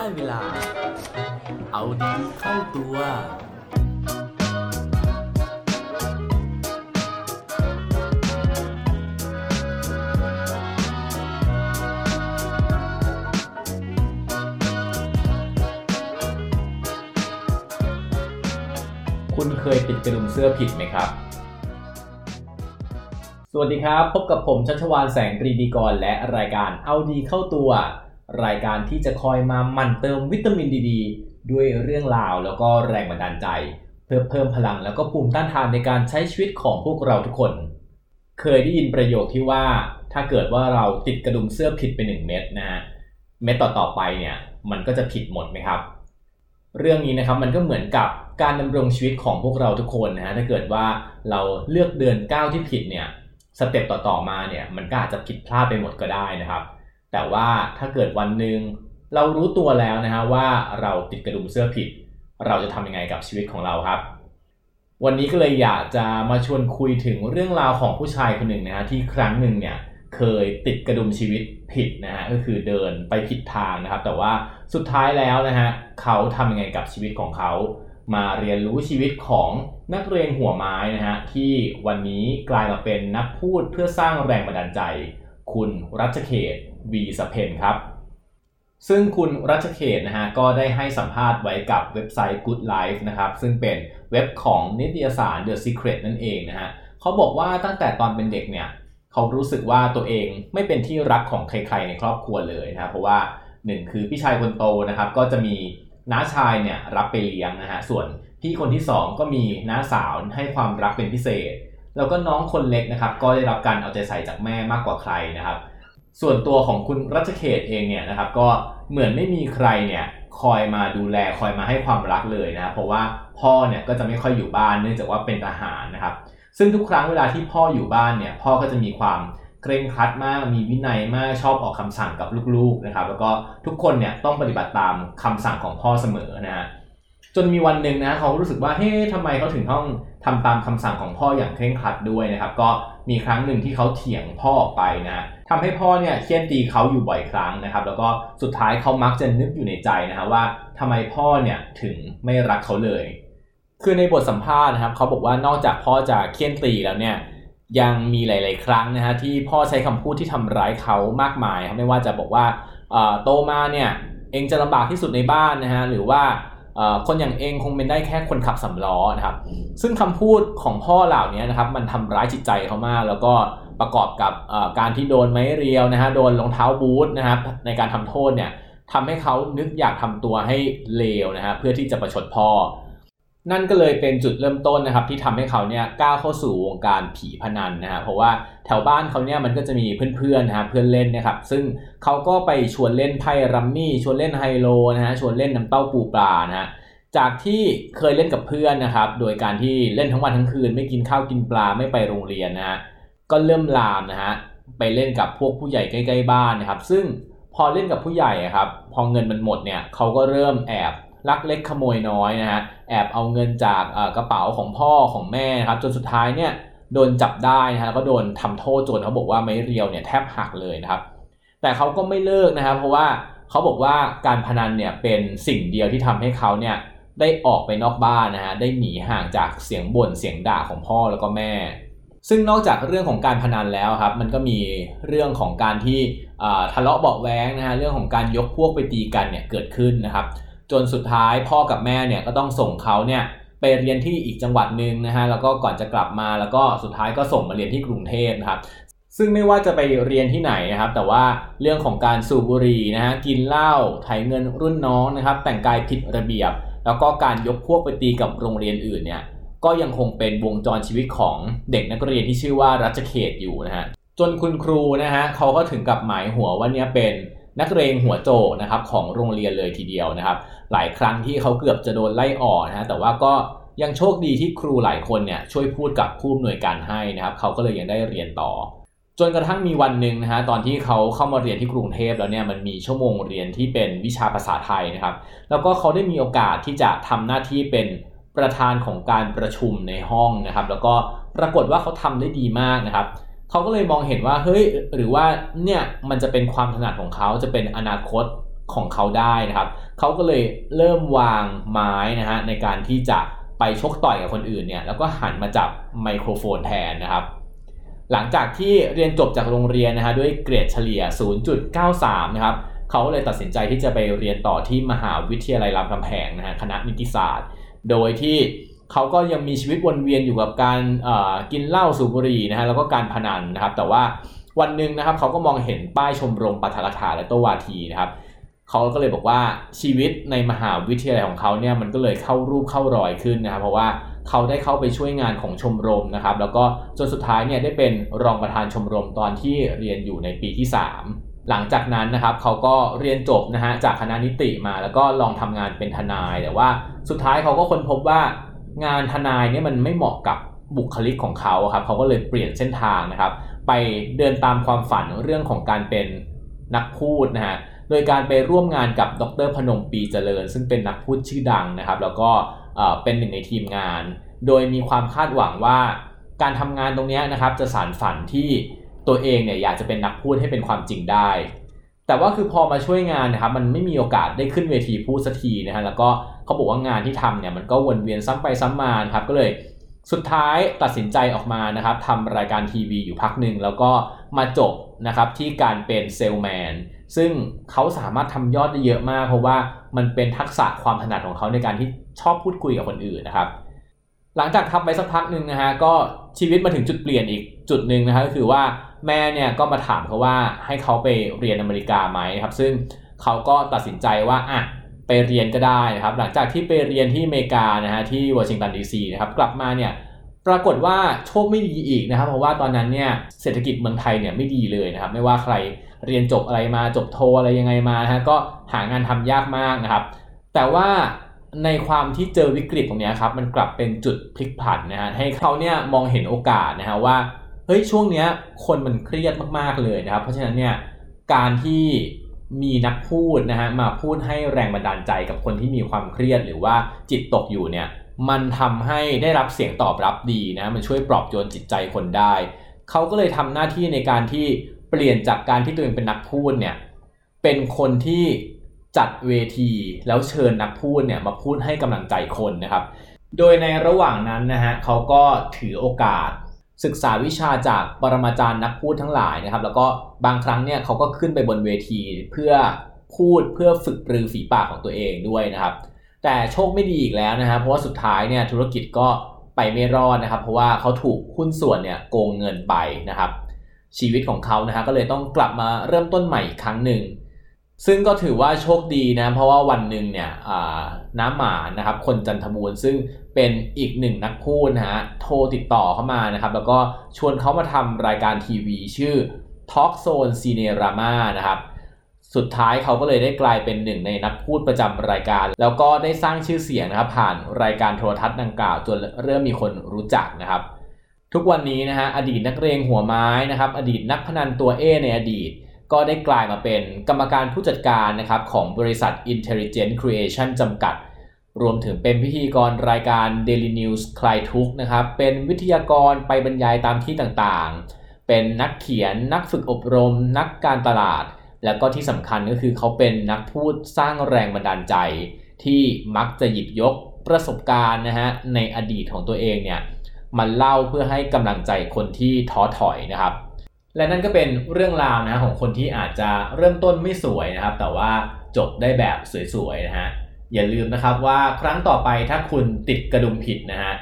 ได้เวลา เอาดีเข้าตัว คุณเคยติดกระดุมเสื้อผิดไหมครับ สวัสดีครับ พบกับผมชัชวานแสงปรีดีกรและรายการเอาดีเข้าตัว รายการที่จะคอยมาหมั่นเติมวิตามินดีดด้วยเรื่องราวแล้วก็แรงบันดาลใจ เพื่อเพิ่มพลังแล้วก็ภูมิต้านทานในการใช้ชีวิตของพวกเราทุกคน เคยได้ยินประโยคที่ว่า ถ้าเกิดว่าเราติดกระดุมเสื้อผิดไปหนึ่งเม็ดนะฮะเม็ดต่อๆไปเนี่ยมันก็จะผิดหมดไหมครับ เรื่องนี้นะครับมันก็เหมือนกับการดำรงชีวิตของพวกเราทุกคนนะฮะถ้าเกิดว่าเราเลือกเดินก้าวที่ผิดเนี่ยสเต็ปต่อๆมาเนี่ยมันก็อาจจะผิดพลาดไปหมดก็ได้นะครับ แต่ว่าถ้าเกิดวันหนึ่งเรารู้ตัวแล้วนะฮะว่าเราติดกระดุมเสื้อผิด เราจะทำยังไงกับชีวิตของเราครับ วันนี้ก็เลยอยากจะมาชวนคุยถึงเรื่องราวของผู้ชายคนหนึ่งนะฮะที่ครั้งหนึ่งเนี่ยเคยติดกระดุมชีวิตผิดนะฮะก็คือเดินไปผิดทางนะครับ แต่ว่าสุดท้ายแล้วนะฮะเขาทำยังไงกับชีวิตของเขา มาเรียนรู้ชีวิตของนักเรียนหัวไม้นะฮะที่วันนี้กลายมาเป็นนักพูดเพื่อสร้างแรงบันดาลใจ คุณรัชเขต วีสเพนครับ ซึ่งคุณรัชเขตนะฮะก็ได้ให้สัมภาษณ์ไว้กับเว็บไซต์ Good Life นะครับซึ่งเป็นเว็บของนิตยสาร The Secret นั่นเองนะฮะเขาบอกว่าตั้งแต่ตอนเป็นเด็กเนี่ยเขารู้สึกว่าตัวเองไม่เป็นที่รักของใคร ๆ ในครอบครัวเลยนะครับเพราะว่าหนึ่งคือพี่ชายคนโตนะครับก็จะมีน้าชายเนี่ยรับไปเลี้ยงนะฮะส่วนพี่คนที่ 2 ก็มีน้าสาวให้ความรักเป็นพิเศษ แล้วก็น้องคนเล็กนะครับก็ได้รับการเอาใจใส่จากแม่มากกว่าใครนะครับ ส่วนตัวของคุณรัชเขตเองเนี่ยนะครับก็เหมือนไม่มีใครเนี่ยคอยมาดูแลคอยมาให้ความรักเลยนะเพราะว่าพ่อเนี่ยก็จะไม่ค่อยอยู่บ้านเนื่องจากว่าเป็นทหารนะครับ ซึ่งทุกครั้งเวลาที่พ่ออยู่บ้านเนี่ยพ่อก็จะมีความเคร่งครัดมากมีวินัยมากชอบออกคำสั่งกับลูกๆนะครับ แล้วก็ทุกคนเนี่ยต้องปฏิบัติตามคำสั่งของพ่อเสมอนะฮะจนมีวันหนึ่งนะเขารู้สึกว่าเฮ้ทำไมเขาถึงต้องทำตามคำสั่งของพ่ออย่างเคร่งครัดด้วยนะครับ ก็ มีครั้งหนึ่งที่เขาเถียงพ่อไปนะทำให้พ่อเนี่ยเคี่ยนตีเขาอยู่บ่อยครั้งนะครับ แล้วก็สุดท้ายเขามักจะนึกอยู่ในใจนะครับว่าทำไมพ่อเนี่ยถึงไม่รักเขาเลย คือในบทสัมภาษณ์นะครับเขาบอกว่านอกจากพ่อจะเคี่ยนตีแล้วเนี่ยยังมีหลาย ๆ ครั้งนะฮะที่พ่อใช้คำพูดที่ทำร้ายเขามากมายครับไม่ว่าจะบอกว่าโตมาเนี่ยเองจะลำบากที่สุดในบ้านนะฮะหรือว่า คนอย่างเองคงเป็นได้แค่คนขับสำล้อนะครับ ซึ่งคำพูดของพ่อเหล่านี้นะครับ มันทำร้ายจิตใจเขามาก แล้วก็ประกอบกับการที่โดนไม้เรียวนะฮะโดนรองเท้าบูทนะครับ ในการทำโทษเนี่ยทำให้เขานึกอยากทำตัวให้เลวนะฮะเพื่อที่จะประชดพ่อ นั่นก็เลยเป็นจุดเริ่มต้นนะครับ ที่ทำให้เขาเนี่ยก้าวเข้าสู่วงการผีพนันนะฮะเพราะว่าแถวบ้านเขาเนี่ยมันก็จะมีเพื่อนๆนะฮะเพื่อนเล่นนะครับ ซึ่งเขาก็ไปชวนเล่นไพ่รัมมี่ชวนเล่นไฮโลนะฮะชวนเล่นน้ำเต้าปูปลานะฮะจากที่เคยเล่นกับเพื่อนนะครับ โดยการที่เล่นทั้งวันทั้งคืน ไม่กินข้าวกินปลาไม่ไปโรงเรียนนะฮะก็เริ่มลามนะฮะไปเล่นกับพวกผู้ใหญ่ใกล้ ๆ บ้านนะครับ ซึ่งพอเล่นกับผู้ใหญ่ครับ พอเงินมันหมดเนี่ยเขาก็เริ่มแอบ ลักเล็กขโมยน้อยนะฮะแอบเอาเงินจากกระเป๋าของพ่อของแม่ครับจนสุดท้ายเนี่ยโดนจับได้นะฮะแล้วก็โดนทำโทษจนเขาบอกว่าไม่เรียวเนี่ยแทบหักเลยนะครับ แต่เขาก็ไม่เลิกนะครับ เพราะว่าเขาบอกว่าการพนันเนี่ยเป็นสิ่งเดียวที่ทำให้เขาเนี่ยได้ออกไปนอกบ้านนะฮะได้หนีห่างจากเสียงบ่นเสียงด่าของพ่อแล้วก็แม่ ซึ่งนอกจากเรื่องของการพนันแล้วครับ มันก็มีเรื่องของการที่ทะเลาะเบาแว้งนะฮะเรื่องของการยกพวกไปตีกันเนี่ยเกิดขึ้นนะครับ จนสุดท้ายพ่อกับแม่เนี่ยก็ต้องส่งเขาเนี่ยไปเรียนที่อีกจังหวัดหนึ่งนะฮะแล้วก็ก่อนจะกลับมาแล้วก็สุดท้ายก็ส่งมาเรียนที่กรุงเทพนะครับซึ่งไม่ว่าจะไปเรียนที่ไหนนะครับ แต่ว่าเรื่องของการสูบบุหรี่นะฮะกินเหล้าไถเงินรุ่นน้องนะครับ แต่งกายผิดระเบียบ แล้วก็การยกพวกไปตีกับโรงเรียนอื่นเนี่ยก็ยังคงเป็นวงจรชีวิตของเด็กนักเรียนที่ชื่อว่ารัชเขตอยู่นะฮะจนคุณครูนะฮะเขาก็ถึงกับหมายหัวว่าเนี่ยเป็น นักเรียนหัวโจนะครับของโรงเรียนเลยทีเดียวนะครับ หลายครั้งที่เขาเกือบจะโดนไล่ออกนะฮะแต่ว่าก็ยังโชคดีที่ครูหลายคนเนี่ยช่วยพูดกับผู้อำนวยการให้นะครับ เขาก็เลยยังได้เรียนต่อ จนกระทั่งมีวันหนึ่งนะฮะตอนที่เขาเข้ามาเรียนที่กรุงเทพแล้วเนี่ยมันมีชั่วโมงเรียนที่เป็นวิชาภาษาไทยนะครับ แล้วก็เขาได้มีโอกาสที่จะทำหน้าที่เป็นประธานของการประชุมในห้องนะครับ แล้วก็ปรากฏว่าเขาทำได้ดีมากนะครับ เขาก็เลยมองเห็นว่าเฮ้ยหรือว่าเนี่ยมันจะเป็นความถนัดของเขาจะเป็นอนาคตของเขาได้นะครับเขาก็เลยเริ่มวางไม้นะฮะในการที่จะไปชกต่อยกับคนอื่นเนี่ยแล้วก็หันมาจับไมโครโฟนแทนนะครับ หลังจากที่เรียนจบจากโรงเรียนนะฮะด้วยเกรดเฉลี่ย 0.93 นะครับเขาเลยตัดสินใจที่จะไปเรียนต่อที่มหาวิทยาลัยรามคำแหงนะฮะคณะนิติศาสตร์ โดยที่ เขาก็ยังมีชีวิตวนเวียนอยู่กับการกินเหล้าสูบบุหรี่นะฮะแล้วก็การพนันนะครับ แต่ว่าวันหนึ่งนะครับเขาก็มองเห็นป้ายชมรมปัทกถาและโตวาทีนะครับเขาก็เลยบอกว่าชีวิตในมหาวิทยาลัยของเขาเนี่ยมันก็เลยเข้ารูปเข้ารอยขึ้นนะครับเพราะว่าเขาได้เข้าไปช่วยงานของชมรมนะครับ แล้วก็จนสุดท้ายเนี่ยได้เป็นรองประธานชมรมตอนที่เรียนอยู่ในปีที่ 3 หลังจากนั้นนะครับเขาก็เรียนจบนะฮะจากคณะนิติมาแล้วก็ลองทำงานเป็นทนาย แต่ว่าสุดท้ายเขาก็ค้นพบว่า งานทนายเนี่ยมันไม่เหมาะกับบุคลิกของเขาครับเขาก็เลยเปลี่ยนเส้นทางนะครับ ไปเดินตามความฝันเรื่องของการเป็นนักพูดนะฮะโดยการไปร่วมงานกับดรพนมปีเจริญ ซึ่งเป็นนักพูดชื่อดังนะครับ แล้วก็เป็นหนึ่งในทีมงาน โดยมีความคาดหวังว่าการทำงานตรงนี้นะครับ จะสารฝันที่ตัวเองเนี่ยอยากจะเป็นนักพูดให้เป็นความจริงได้ แต่ว่าคือพอมาช่วยงานนะครับ มันไม่มีโอกาสได้ขึ้นเวทีพูดสักทีนะฮะแล้วก็ เขาบอกว่างานที่ทำเนี่ยมันก็วนเวียนซ้ำไปซ้ำมาครับก็เลยสุดท้ายตัดสินใจออกมานะครับทำรายการทีวีอยู่พักหนึ่งแล้วก็มาจบนะครับที่การเป็นเซลแมนซึ่งเขาสามารถทำยอดได้เยอะมาก เพราะว่ามันเป็นทักษะความถนัดของเขาในการที่ชอบพูดคุยกับคนอื่นนะครับ หลังจากทำไปสักพักหนึ่งนะฮะก็ชีวิตมาถึงจุดเปลี่ยนอีกจุดหนึ่งนะครับก็คือว่าแม่เนี่ยก็มาถามเขาว่าให้เขาไปเรียนอเมริกาไหมครับ ซึ่งเขาก็ตัดสินใจว่าอะ ไปเรียนก็ได้นะครับ หลังจากที่ไปเรียนที่อเมริกานะฮะที่วอชิงตันดีซีนะครับกลับมาเนี่ยปรากฏว่าโชคไม่ดีอีกนะครับ เพราะว่าตอนนั้นเนี่ยเศรษฐกิจเมืองไทยเนี่ยไม่ดีเลยนะครับ ไม่ว่าใครเรียนจบอะไรมาจบโทอะไรยังไงมาฮะก็หางานทำยากมากนะครับ แต่ว่าในความที่เจอวิกฤตตรงนี้ครับมันกลับเป็นจุดพลิกผันนะฮะให้เขาเนี่ยมองเห็นโอกาสนะฮะว่าเฮ้ยช่วงเนี้ยคนมันเครียดมากๆเลยนะครับ เพราะฉะนั้นเนี่ยการที่ มีนักพูดนะฮะมาพูดให้แรงบันดาลใจกับคนที่มีความเครียดหรือว่าจิตตกอยู่เนี่ยมันทำให้ได้รับเสียงตอบรับดีนะมันช่วยปลอบโยนจิตใจคนได้ เขาก็เลยทำหน้าที่ในการที่เปลี่ยนจากการที่ตัวเองเป็นนักพูดเนี่ยเป็นคนที่จัดเวทีแล้วเชิญนักพูดเนี่ยมาพูดให้กำลังใจคนนะครับ โดยในระหว่างนั้นนะฮะเขาก็ถือโอกาส ศึกษาวิชาจากปรมาจารย์นักพูดทั้งหลายนะครับ แล้วก็บางครั้งเนี่ยเขาก็ขึ้นไปบนเวทีเพื่อพูดเพื่อฝึกปรือฝีปากของตัวเองด้วยนะครับ แต่โชคไม่ดีอีกแล้วนะครับ เพราะว่าสุดท้ายเนี่ยธุรกิจก็ไปไม่รอดนะครับ เพราะว่าเขาถูกหุ้นส่วนเนี่ยโกงเงินไปนะครับ ชีวิตของเขานะฮะก็เลยต้องกลับมาเริ่มต้นใหม่อีกครั้งหนึ่ง ซึ่งก็ถือว่าโชคดีนะ เพราะว่าวันหนึ่งเนี่ยน้ำหมานะครับ คนจันทบูรณ์ซึ่งเป็นอีกหนึ่งนักพูดนะฮะโทรติดต่อเข้ามานะครับ แล้วก็ชวนเขามาทำรายการทีวีชื่อ Talk Zone Cinerama นะครับสุดท้ายเขาก็เลยได้กลายเป็นหนึ่งในนักพูดประจำรายการ แล้วก็ได้สร้างชื่อเสียงนะครับ ผ่านรายการโทรทัศน์ดังกล่าวจนเริ่มมีคนรู้จักนะครับ ทุกวันนี้นะฮะอดีตนักเรียงหัวไม้นะครับ อดีตนักพนันตัวเอในอดีต ก็ได้กลายมาเป็นกรรมการผู้จัดการนะครับของบริษัท Intelligent Creation จำกัด รวมถึงเป็นพิธีกรรายการ Daily News คลายทุกนะครับ เป็นวิทยากรไปบรรยายตามที่ต่างๆ เป็นนักเขียน นักฝึกอบรม นักการตลาด แล้วก็ที่สำคัญก็คือเขาเป็นนักพูดสร้างแรงบันดาลใจ ที่มักจะหยิบยกประสบการณ์นะฮะในอดีตของตัวเองเนี่ยมันเล่าเพื่อให้กำลังใจคนที่ท้อถอยนะครับ และนั่นก็เป็นเรื่องราวนะของคนที่อาจจะเริ่มต้นไม่สวยนะครับ แต่ว่าจบได้แบบสวยๆนะฮะอย่าลืมนะครับว่าครั้งต่อไปถ้าคุณติดกระดุมผิดนะฮะ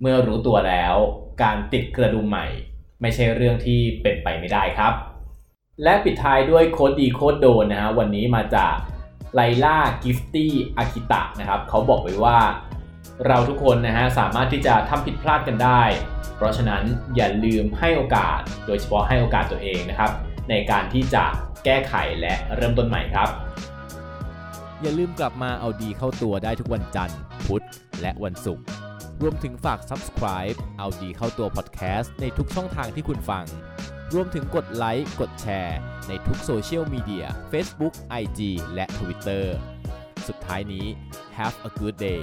เมื่อรู้ตัวแล้วการติดกระดุมใหม่ ไม่ใช่เรื่องที่เป็นไปไม่ได้ครับ และปิดท้ายด้วยโค้ดดีโค้ดโดนนะฮะวันนี้มาจากไลล่ากิฟตี้อากิตะนะครับเขาบอกไว้ว่า เราทุกคนนะฮะสามารถที่จะทำผิดพลาดกันได้ เพราะฉะนั้นอย่าลืมให้โอกาส โดยเฉพาะให้โอกาสตัวเองนะครับ ในการที่จะแก้ไขและเริ่มต้นใหม่ครับ อย่าลืมกลับมาเอาดีเข้าตัวได้ทุกวันจันทร์ พุธ และวันศุกร์รวมถึงฝาก subscribe เอาดีเข้าตัว podcast ในทุกช่องทางที่คุณฟัง รวมถึงกดไลค์ กดแชร์ ในทุกโซเชียลมีเดีย Facebook, IG และ Twitter สุดท้ายนี้ have a good day